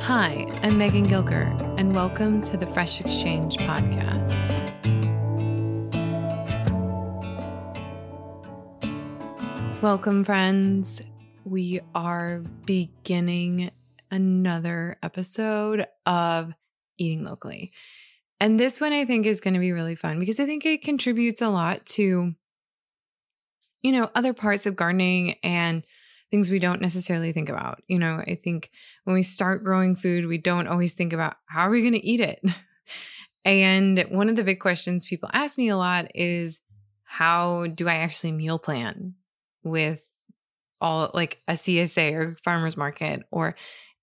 Hi, I'm Megan Gilger, and welcome to the Fresh Exchange podcast. Welcome, friends. We are beginning another episode of Eating Locally. And this one I think is going to be really fun because I think it contributes a lot to, you know, other parts of gardening and things we don't necessarily think about. You know, I think when we start growing food, we don't always think about how are we going to eat it? and one of the big questions people ask me a lot is how do I actually meal plan with all like a CSA or farmers market or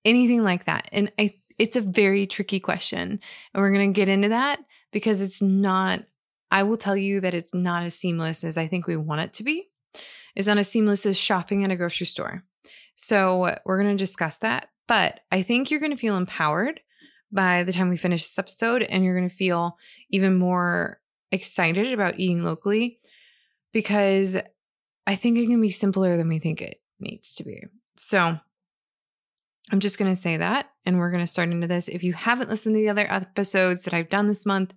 anything like that? And I it's a very tricky question. And we're going to get into that because it's not I will tell you that it's not as seamless as I think we want it to be is not as seamless as shopping at a grocery store. So we're going to discuss that. But I think you're going to feel empowered by the time we finish this episode, and you're going to feel even more excited about eating locally because I think it can be simpler than we think it needs to be. So I'm just going to say that, and we're going to start into this. If you haven't listened to the other episodes that I've done this month,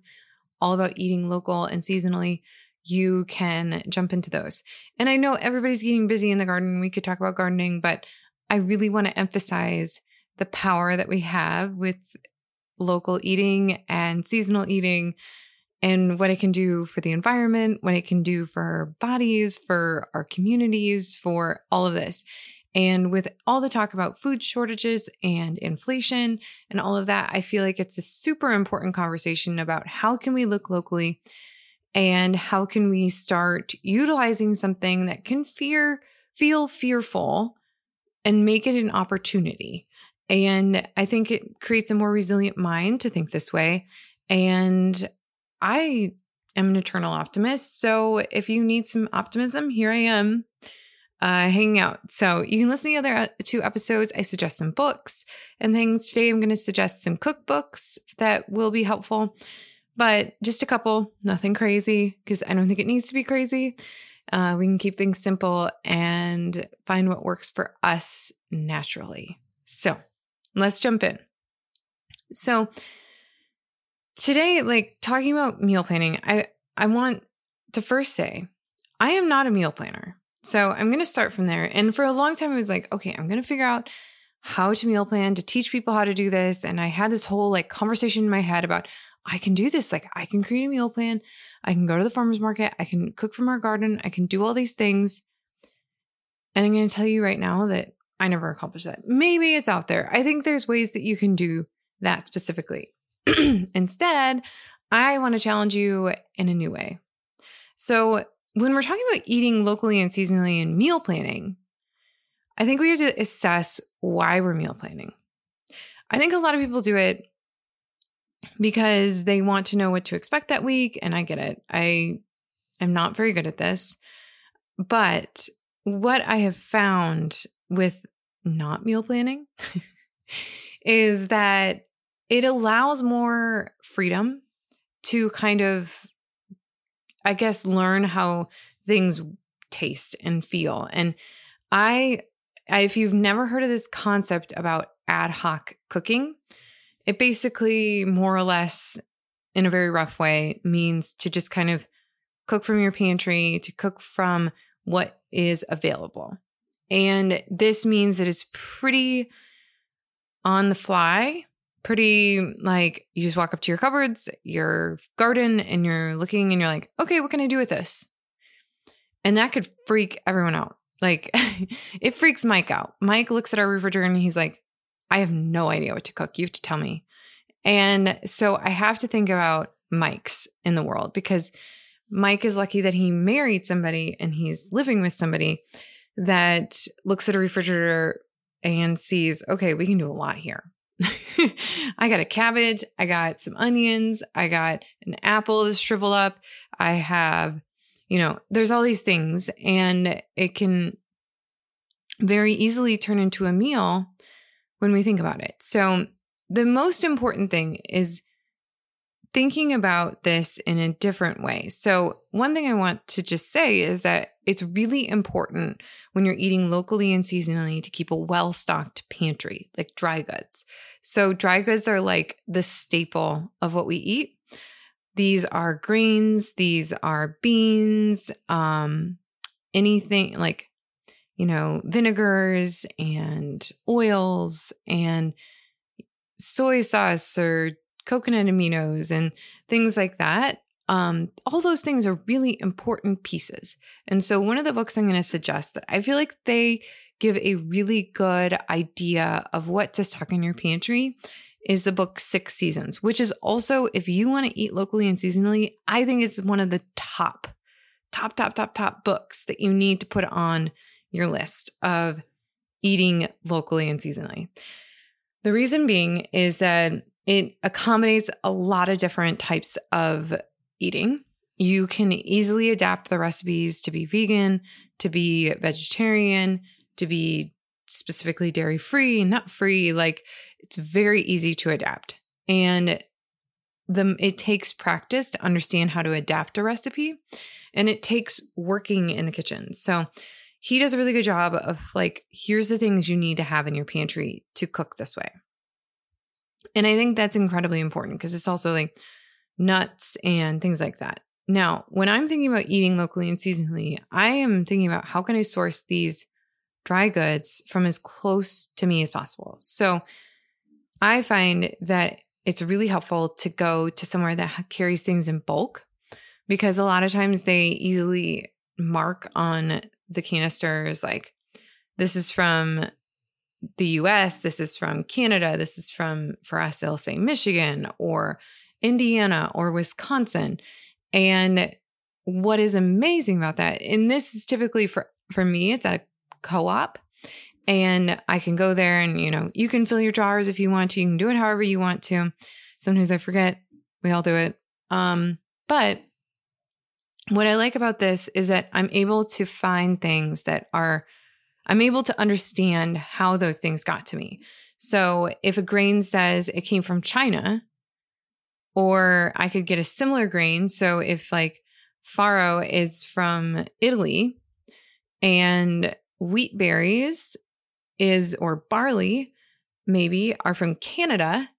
all about eating local and seasonally, you can jump into those. And I know everybody's getting busy in the garden. We could talk about gardening, but I really want to emphasize the power that we have with local eating and seasonal eating and what it can do for the environment, what it can do for our bodies, for our communities, for all of this. And with all the talk about food shortages and inflation and all of that, I feel like it's a super important conversation about how can we look locally and how can we start utilizing something that can fear feel fearful and make it an opportunity and i think it creates a more resilient mind to think this way and i am an eternal optimist so if you need some optimism here i am uh, hanging out. So you can listen to the other uh, two episodes. I suggest some books and things. Today, I'm going to suggest some cookbooks that will be helpful but just a couple, nothing crazy, because I don't think it needs to be crazy. Uh, we can keep things simple and find what works for us naturally. So let's jump in. So today, like talking about meal planning, I, I want to first say I am not a meal planner. So I'm going to start from there. And for a long time, I was like, okay, I'm going to figure out how to meal plan to teach people how to do this. And I had this whole like conversation in my head about, I can do this. Like, I can create a meal plan. I can go to the farmer's market. I can cook from our garden. I can do all these things. And I'm going to tell you right now that I never accomplished that. Maybe it's out there. I think there's ways that you can do that specifically. Instead, I want to challenge you in a new way. So, when we're talking about eating locally and seasonally and meal planning, I think we have to assess why we're meal planning. I think a lot of people do it because they want to know what to expect that week. And I get it. I am not very good at this. But what I have found with not meal planning is that it allows more freedom to kind of, I guess, learn how things taste and feel. And I, if you've never heard of this concept about ad hoc cooking, it basically more or less, in a very rough way, means to just kind of cook from your pantry, to cook from what is available. And this means that it's pretty on the fly, pretty like you just walk up to your cupboards, your garden, and you're looking and you're like, okay, what can I do with this? And that could freak everyone out. Like it freaks Mike out. Mike looks at our refrigerator and he's like, I have no idea what to cook. You have to tell me. And so I have to think about Mike's in the world because Mike is lucky that he married somebody and he's living with somebody that looks at a refrigerator and sees, okay, we can do a lot here. I got a cabbage, I got some onions, I got an apple to shrivel up, I have, you know, there's all these things, and it can very easily turn into a meal when we think about it. So, the most important thing is thinking about this in a different way. So, one thing I want to just say is that it's really important when you're eating locally and seasonally to keep a well stocked pantry, like dry goods. So, dry goods are like the staple of what we eat. These are grains, these are beans, um, anything like, you know, vinegars and oils and soy sauce or coconut aminos and things like that. Um, all those things are really important pieces. And so, one of the books I'm going to suggest that I feel like they give a really good idea of what to stock in your pantry is the book Six Seasons, which is also, if you want to eat locally and seasonally, I think it's one of the top, top, top, top, top books that you need to put on your list of eating locally and seasonally. The reason being is that it accommodates a lot of different types of eating. You can easily adapt the recipes to be vegan, to be vegetarian, to be specifically dairy free, nut free. Like it's very easy to adapt. And the it takes practice to understand how to adapt a recipe and it takes working in the kitchen. So he does a really good job of like here's the things you need to have in your pantry to cook this way. And I think that's incredibly important because it's also like nuts and things like that. Now, when I'm thinking about eating locally and seasonally, I am thinking about how can I source these dry goods from as close to me as possible. So I find that it's really helpful to go to somewhere that carries things in bulk because a lot of times they easily mark on the canisters like this is from the US, this is from Canada, this is from, for us, they'll say Michigan or Indiana or Wisconsin. And what is amazing about that, and this is typically for, for me, it's at a co op. And I can go there and, you know, you can fill your jars if you want to. You can do it however you want to. Sometimes I forget. We all do it. Um, but what I like about this is that I'm able to find things that are I'm able to understand how those things got to me. So if a grain says it came from China, or I could get a similar grain. So if like farro is from Italy and wheat berries is or barley maybe are from Canada,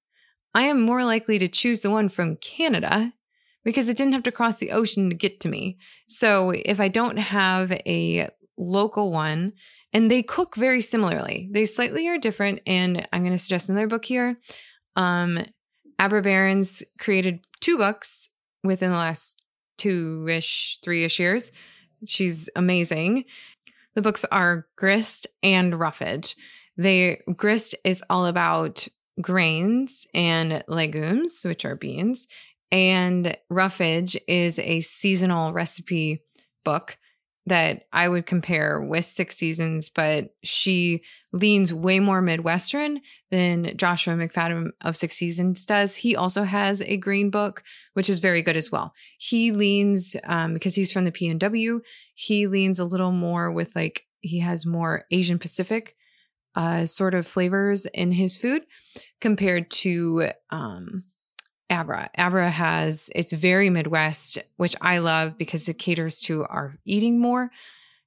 I am more likely to choose the one from Canada because it didn't have to cross the ocean to get to me. So if I don't have a local one and they cook very similarly. They slightly are different, and I'm going to suggest another book here. Um, Abra Berens created two books within the last two ish, three ish years. She's amazing. The books are Grist and Roughage. They Grist is all about grains and legumes, which are beans, and Roughage is a seasonal recipe book that I would compare with Six Seasons, but she leans way more Midwestern than Joshua McFadden of Six Seasons does. He also has a green book, which is very good as well. He leans, um, because he's from the PNW, he leans a little more with like, he has more Asian Pacific uh, sort of flavors in his food compared to um, Abra. Abra has, it's very Midwest, which I love because it caters to our eating more.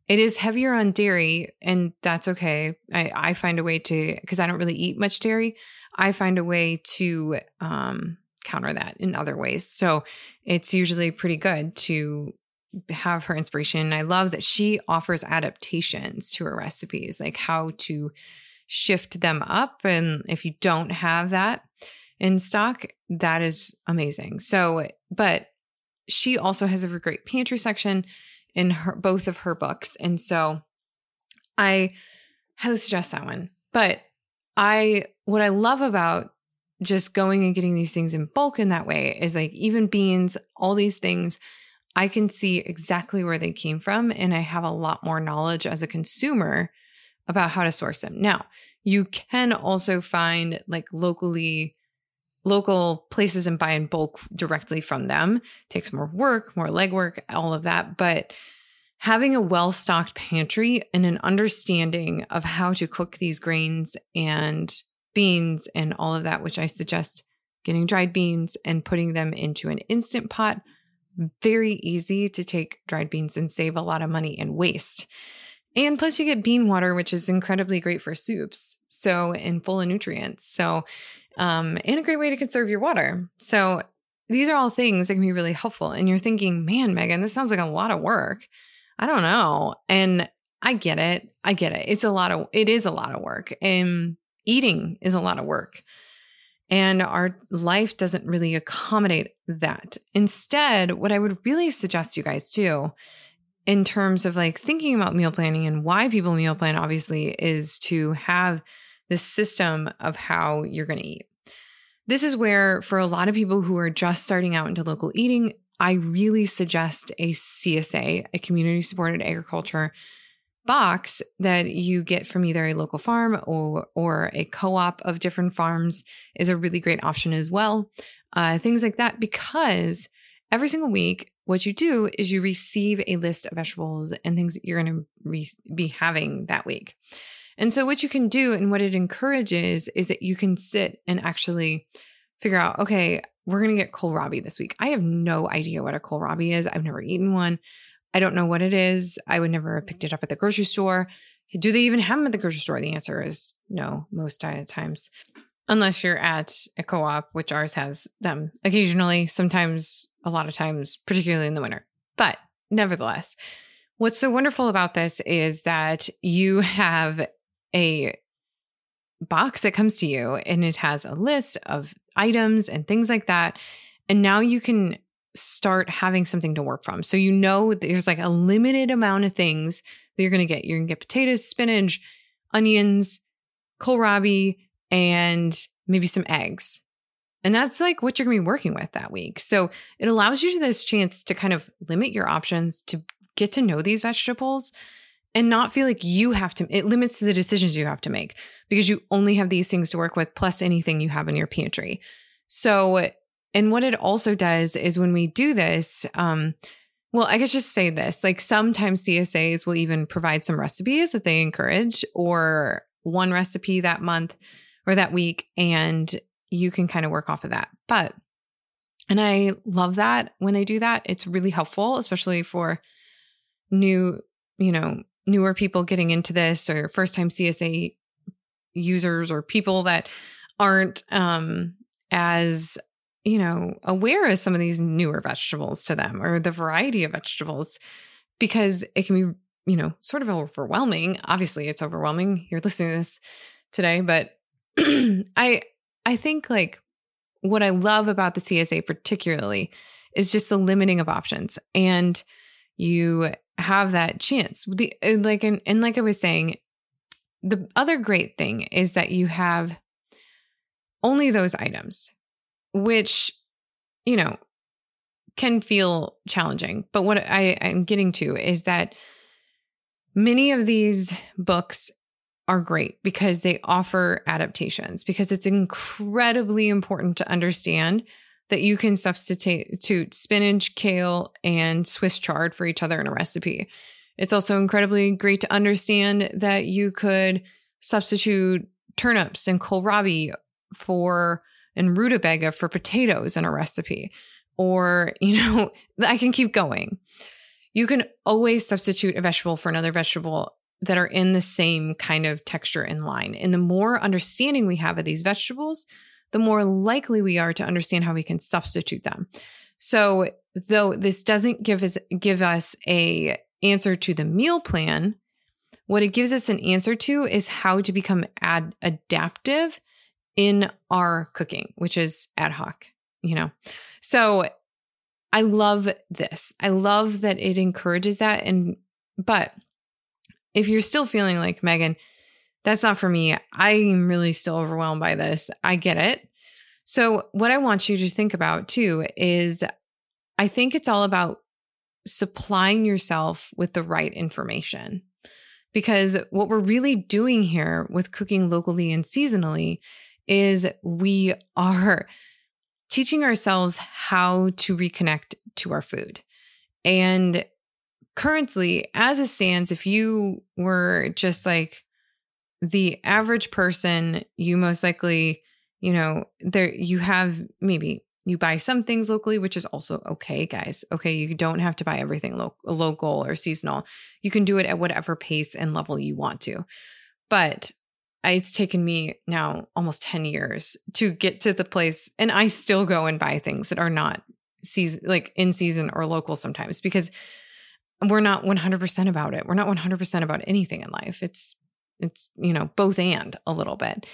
It is heavier on dairy, and that's okay. I, I find a way to, because I don't really eat much dairy, I find a way to um, counter that in other ways. So it's usually pretty good to have her inspiration. I love that she offers adaptations to her recipes, like how to shift them up. And if you don't have that, in stock, that is amazing. So, but she also has a great pantry section in her both of her books. And so I highly suggest that one. But I what I love about just going and getting these things in bulk in that way is like even beans, all these things, I can see exactly where they came from and I have a lot more knowledge as a consumer about how to source them. Now, you can also find like locally local places and buy in bulk directly from them. It takes more work, more legwork, all of that. But having a well stocked pantry and an understanding of how to cook these grains and beans and all of that, which I suggest getting dried beans and putting them into an instant pot. Very easy to take dried beans and save a lot of money and waste. And plus, you get bean water, which is incredibly great for soups. So, and full of nutrients. So, um, and a great way to conserve your water. So these are all things that can be really helpful. And you're thinking, man, Megan, this sounds like a lot of work. I don't know. And I get it. I get it. It's a lot of, it is a lot of work. And eating is a lot of work. And our life doesn't really accommodate that. Instead, what I would really suggest you guys do in terms of like thinking about meal planning and why people meal plan, obviously, is to have this system of how you're going to eat. This is where, for a lot of people who are just starting out into local eating, I really suggest a CSA, a community supported agriculture box that you get from either a local farm or or a co-op of different farms is a really great option as well. Uh, things like that because every single week what you do is you receive a list of vegetables and things that you're going to re- be having that week. And so, what you can do and what it encourages is that you can sit and actually figure out, okay, we're going to get kohlrabi this week. I have no idea what a kohlrabi is. I've never eaten one. I don't know what it is. I would never have picked it up at the grocery store. Do they even have them at the grocery store? The answer is no, most diet times. Unless you're at a co op, which ours has them occasionally, sometimes, a lot of times, particularly in the winter. But nevertheless, what's so wonderful about this is that you have a box that comes to you and it has a list of items and things like that. And now you can start having something to work from. So you know there's like a limited amount of things that you're going to get. You're going to get potatoes, spinach, onions, kohlrabi, and maybe some eggs. And that's like what you're going to be working with that week. So it allows you this chance to kind of limit your options to get to know these vegetables and not feel like you have to it limits the decisions you have to make because you only have these things to work with plus anything you have in your pantry. So and what it also does is when we do this um well i guess just say this like sometimes csas will even provide some recipes that they encourage or one recipe that month or that week and you can kind of work off of that. But and i love that when they do that. It's really helpful especially for new you know newer people getting into this or first time CSA users or people that aren't um, as you know aware of some of these newer vegetables to them or the variety of vegetables because it can be you know sort of overwhelming. Obviously it's overwhelming. You're listening to this today but i i think like what i love about the csa particularly is just the limiting of options. And you have that chance. The uh, like and, and like I was saying, the other great thing is that you have only those items, which, you know, can feel challenging. But what I, I'm getting to is that Many of these books are great because they offer adaptations, because it's incredibly important to understand that you can substitute spinach, kale, and Swiss chard for each other in a recipe. It's also incredibly great to understand that you could substitute turnips and kohlrabi for and rutabaga for potatoes in a recipe. Or, you know, I can keep going. You can always substitute a vegetable for another vegetable that are in the same kind of texture and line. And the more understanding we have of these vegetables, the more likely we are to understand how we can substitute them. So, though this doesn't give us give us a answer to the meal plan, what it gives us an answer to is how to become ad- adaptive in our cooking, which is ad hoc, you know. So, I love this. I love that it encourages that and but if you're still feeling like Megan, that's not for me. I'm really still overwhelmed by this. I get it. So, what I want you to think about too is I think it's all about supplying yourself with the right information. Because what we're really doing here with cooking locally and seasonally is we are teaching ourselves how to reconnect to our food. And currently, as it stands, if you were just like the average person, you most likely, you know, there you have maybe you buy some things locally, which is also okay, guys. Okay, you don't have to buy everything lo- local or seasonal. You can do it at whatever pace and level you want to. But it's taken me now almost 10 years to get to the place and I still go and buy things that are not season like in season or local sometimes because we're not 100% about it. We're not 100% about anything in life. It's it's you know both and a little bit.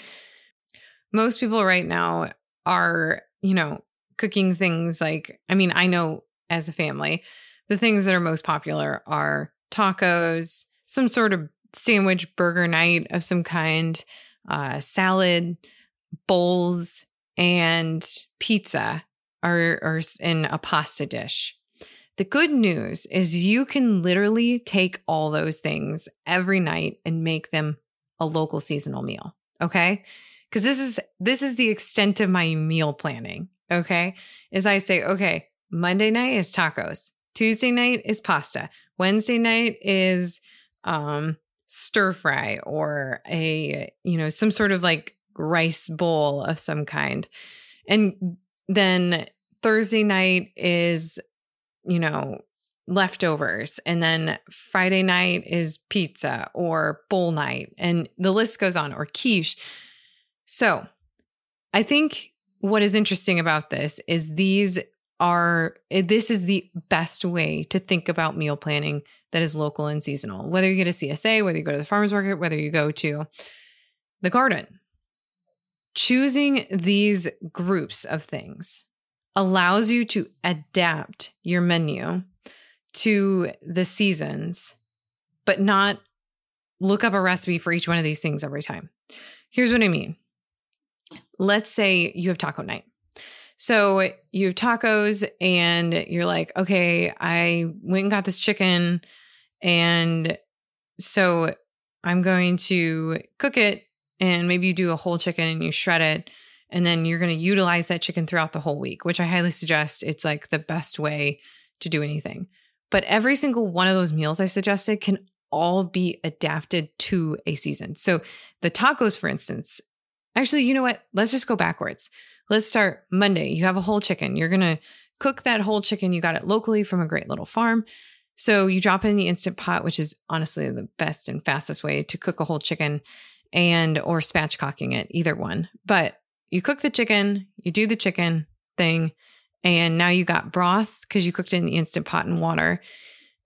Most people right now are, you know, cooking things like I mean, I know as a family, the things that are most popular are tacos, some sort of sandwich burger night of some kind, uh, salad, bowls, and pizza or, or in a pasta dish. The good news is you can literally take all those things every night and make them a local seasonal meal. Okay. Cause this is, this is the extent of my meal planning. Okay. Is I say, okay, Monday night is tacos. Tuesday night is pasta. Wednesday night is, um, stir fry or a, you know, some sort of like rice bowl of some kind. And then Thursday night is you know, leftovers. And then Friday night is pizza or bowl night. And the list goes on, or quiche. So I think what is interesting about this is these are, this is the best way to think about meal planning that is local and seasonal. Whether you get a CSA, whether you go to the farmer's market, whether you go to the garden. Choosing these groups of things allows you to adapt your menu to the seasons, but not look up a recipe for each one of these things every time. Here's what I mean. Let's say you have taco night. So you have tacos and you're like, okay, I went and got this chicken. And so I'm going to cook it. And maybe you do a whole chicken and you shred it and then you're going to utilize that chicken throughout the whole week, which I highly suggest. It's like the best way to do anything. But every single one of those meals I suggested can all be adapted to a season. So the tacos, for instance, actually, you know what? Let's just go backwards. Let's start Monday. You have a whole chicken. You're going to cook that whole chicken. You got it locally from a great little farm. So you drop it in the instant pot, which is honestly the best and fastest way to cook a whole chicken and or spatchcocking it, either one. But you cook the chicken, you do the chicken thing, and now you got broth because you cooked it in the instant pot and water.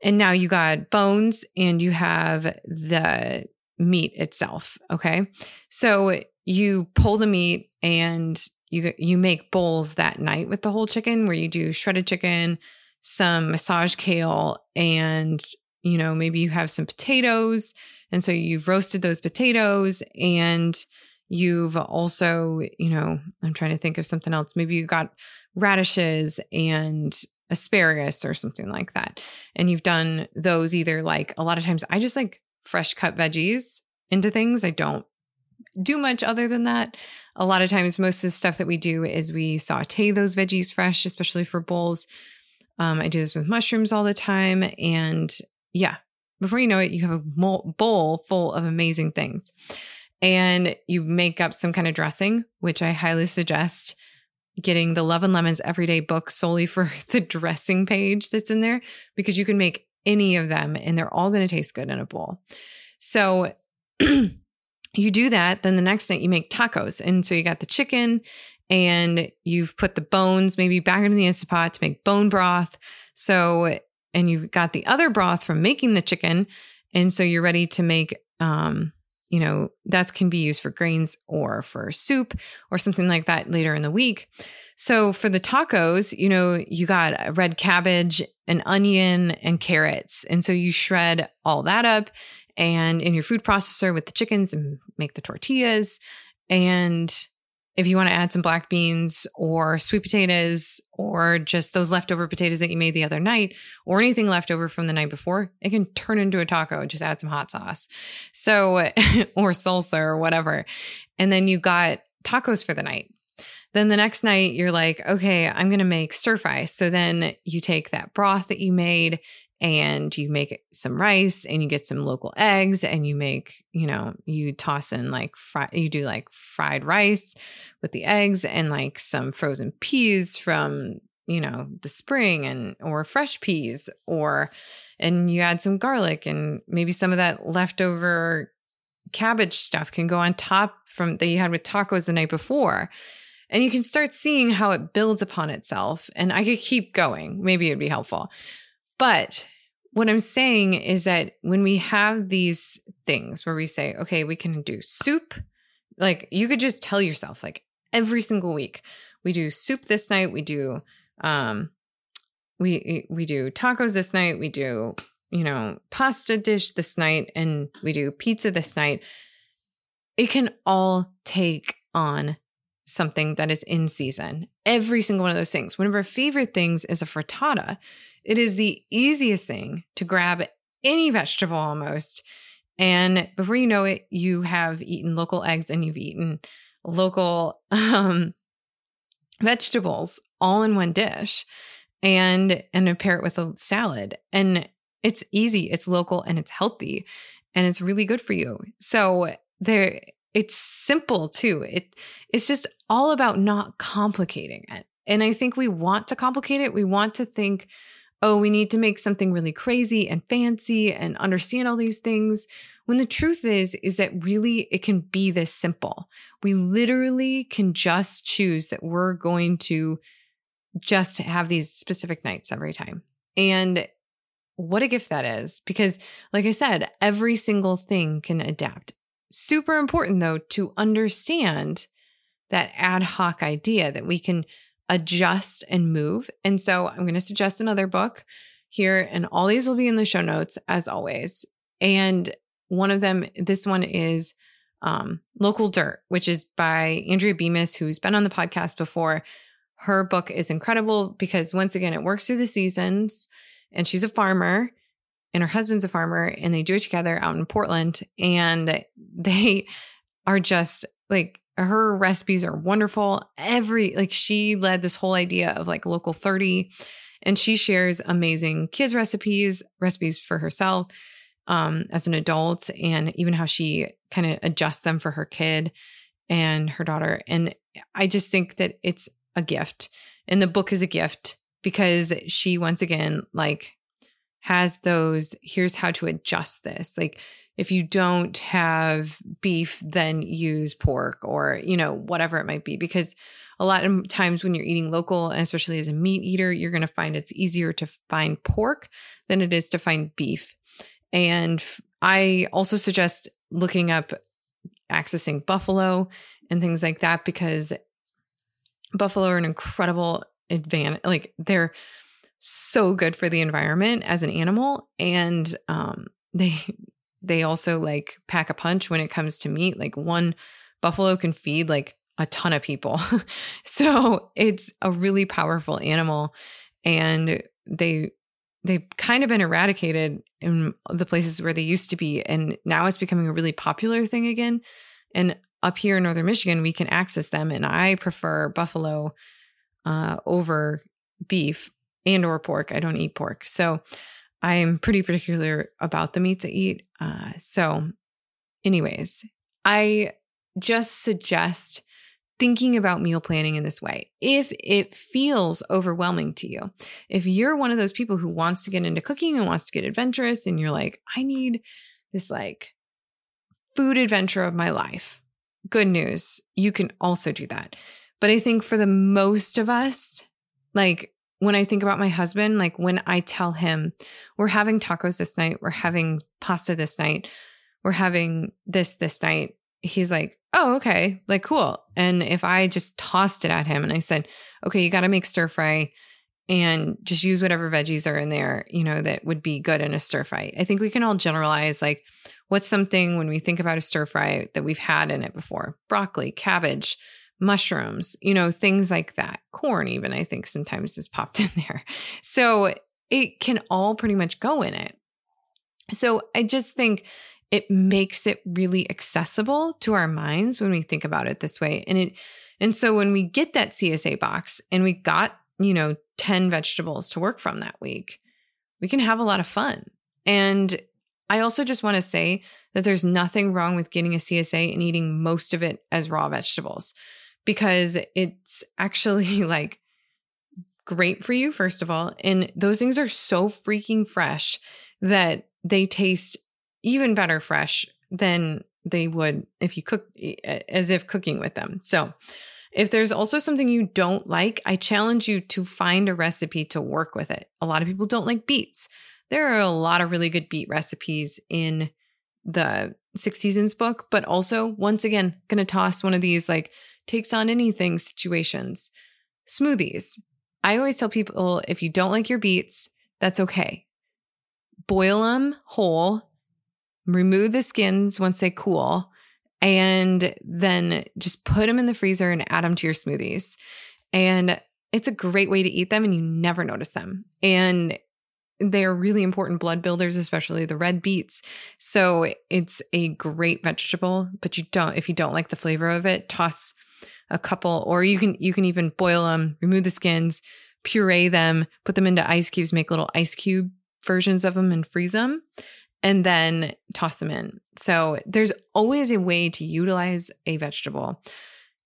And now you got bones and you have the meat itself. Okay. So you pull the meat and you you make bowls that night with the whole chicken where you do shredded chicken, some massage kale, and you know, maybe you have some potatoes. And so you've roasted those potatoes and You've also, you know, I'm trying to think of something else. Maybe you got radishes and asparagus or something like that. And you've done those either like a lot of times I just like fresh cut veggies into things. I don't do much other than that. A lot of times, most of the stuff that we do is we saute those veggies fresh, especially for bowls. Um, I do this with mushrooms all the time. And yeah, before you know it, you have a bowl full of amazing things. And you make up some kind of dressing, which I highly suggest getting the Love and Lemons Everyday book solely for the dressing page that's in there because you can make any of them and they're all going to taste good in a bowl. So you do that. Then the next thing you make tacos. And so you got the chicken and you've put the bones maybe back into the Instant Pot to make bone broth. So, and you've got the other broth from making the chicken. And so you're ready to make, um, you know, that can be used for grains or for soup or something like that later in the week. So for the tacos, you know, you got red cabbage, an onion, and carrots. And so you shred all that up and in your food processor with the chickens and make the tortillas. And if you want to add some black beans or sweet potatoes or just those leftover potatoes that you made the other night or anything left over from the night before, it can turn into a taco. Just add some hot sauce. So, or salsa or whatever. And then you got tacos for the night. Then the next night, you're like, okay, I'm going to make stir fry. So then you take that broth that you made and you make some rice and you get some local eggs and you make, you know, you toss in like fry, you do like fried rice with the eggs and like some frozen peas from, you know, the spring and or fresh peas or and you add some garlic and maybe some of that leftover cabbage stuff can go on top from that you had with tacos the night before. And you can start seeing how it builds upon itself. And I could keep going. Maybe it'd be helpful. But what I'm saying is that when we have these things where we say, okay, we can do soup, like you could just tell yourself, like every single week, we do soup this night, we do um we we do tacos this night, we do, you know, pasta dish this night, and we do pizza this night. It can all take on something that is in season. Every single one of those things. One of our favorite things is a frittata it is the easiest thing to grab any vegetable almost. And before you know it, you have eaten local eggs and you've eaten local um, vegetables all in one dish and and pair it with a salad. And it's easy, it's local and it's healthy and it's really good for you. So there it's simple too. It it's just all about not complicating it. And I think we want to complicate it. We want to think oh, we need to make something really crazy and fancy and understand all these things. When the truth is, is that really it can be this simple. We literally can just choose that we're going to just have these specific nights every time. And what a gift that is. Because, like I said, every single thing can adapt. Super important, though, to understand that ad hoc idea that we can adjust and move. And so I'm going to suggest another book here, and all these will be in the show notes as always. And one of them, this one is um, Local Dirt, which is by Andrea Bemis, who's been on the podcast before. Her book is incredible because, once again, it works through the seasons, and she's a farmer. And her husband's a farmer, and they do it together out in Portland. And they are just like her recipes are wonderful. Every like she led this whole idea of like local 30 and she shares amazing kids recipes, recipes for herself um as an adult and even how she kind of adjusts them for her kid and her daughter and I just think that it's a gift. And the book is a gift because she once again like has those here's how to adjust this. Like if you don't have beef, then use pork or, you know, whatever it might be. Because a lot of times when you're eating local, and especially as a meat eater, you're going to find it's easier to find pork than it is to find beef. And I also suggest looking up accessing buffalo and things like that because buffalo are an incredible advantage. Like they're so good for the environment as an animal. And um, they they also like pack a punch when it comes to meat. Like one buffalo can feed like a ton of people. so it's a really powerful animal and they they've kind of been eradicated in the places where they used to be. And now it's becoming a really popular thing again. And up here in northern Michigan, we can access them. And I prefer buffalo uh, over beef and or pork. I don't eat pork. So I'm pretty particular about the meats I eat. Uh, so, anyways, I just suggest thinking about meal planning in this way. If it feels overwhelming to you, if you're one of those people who wants to get into cooking and wants to get adventurous, and you're like, I need this like food adventure of my life, good news, you can also do that. But I think for the most of us, like when I think about my husband, like when I tell him, we're having tacos this night, we're having pasta this night, we're having this this night, he's like, oh, okay, like cool. And if I just tossed it at him and I said, okay, you got to make stir fry and just use whatever veggies are in there, you know, that would be good in a stir fry. I think we can all generalize like what's something when we think about a stir fry that we've had in it before broccoli, cabbage, mushrooms, you know, things like that. Corn, even, I think sometimes is popped in there. So it can all pretty much go in it. So I just think it makes it really accessible to our minds when we think about it this way. And it, and so when we get that CSA box and we got, you know, 10 vegetables to work from that week, we can have a lot of fun. And I also just want to say that there's nothing wrong with getting a CSA and eating most of it as raw vegetables because it's actually like great for you, first of all. And those things are so freaking fresh that they taste even better fresh than they would if you cook as if cooking with them. So, if there's also something you don't like, I challenge you to find a recipe to work with it. A lot of people don't like beets. There are a lot of really good beet recipes in the Six Seasons book, but also, once again, gonna toss one of these like takes on anything situations. Smoothies. I always tell people if you don't like your beets, that's okay. Boil them whole, remove the skins once they cool, and then just put them in the freezer and add them to your smoothies. And it's a great way to eat them and you never notice them. And they're really important blood builders, especially the red beets. So it's a great vegetable, but you don't, if you don't like the flavor of it, toss a couple, or you can, you can even boil them, remove the skins, puree them, put them into ice cubes, make little ice cube versions of them and freeze them and then toss them in. So there's always a way to utilize a vegetable,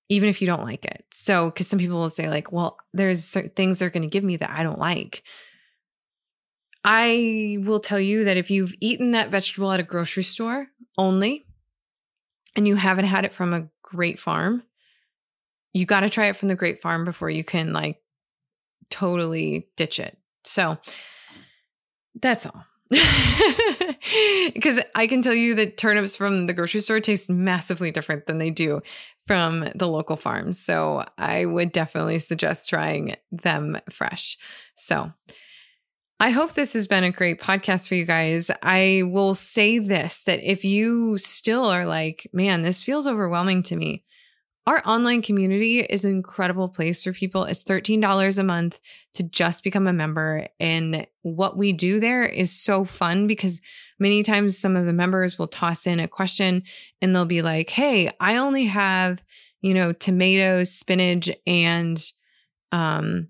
even if you don't like it. So, because some people will say, like, well, there's certain things they're going to give me that I don't like. I will tell you that if you've eaten that vegetable at a grocery store only and you haven't had it from a great farm, you got to try it from the great farm before you can like totally ditch it. So that's all. Because I can tell you that turnips from the grocery store taste massively different than they do from the local farms. So I would definitely suggest trying them fresh. So I hope this has been a great podcast for you guys. I will say this that if you still are like, man, this feels overwhelming to me, our online community is an incredible place for people. It's $13 a month to just become a member. And what we do there is so fun because many times some of the members will toss in a question and they'll be like, Hey, I only have, you know, tomatoes, spinach, and, um,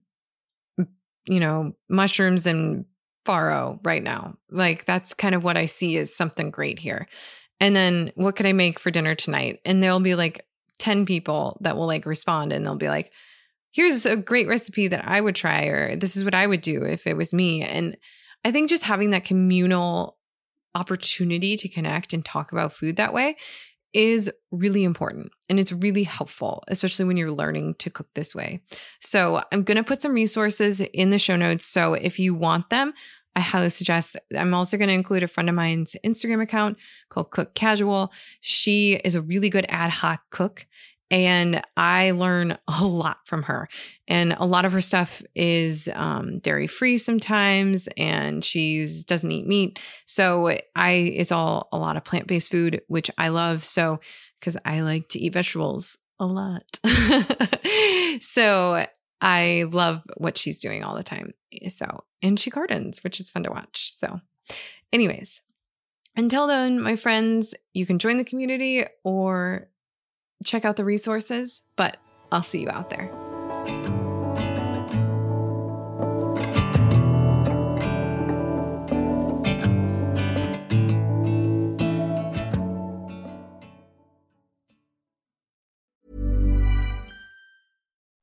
you know, mushrooms and farro right now. Like that's kind of what I see as something great here. And then what could I make for dinner tonight? And they'll be like 10 people that will like respond and they'll be like, here's a great recipe that I would try, or this is what I would do if it was me. And I think just having that communal opportunity to connect and talk about food that way is really important and it's really helpful, especially when you're learning to cook this way. So, I'm going to put some resources in the show notes. So, if you want them, I highly suggest. I'm also going to include a friend of mine's Instagram account called Cook Casual. She is a really good ad hoc cook. And I learn a lot from her. And a lot of her stuff is um, dairy free sometimes, and she doesn't eat meat. So I, it's all a lot of plant based food, which I love. So, because I like to eat vegetables a lot. so I love what she's doing all the time. So, and she gardens, which is fun to watch. So, Anyways, until then, my friends, you can join the community or check out the resources, but I'll see you out there.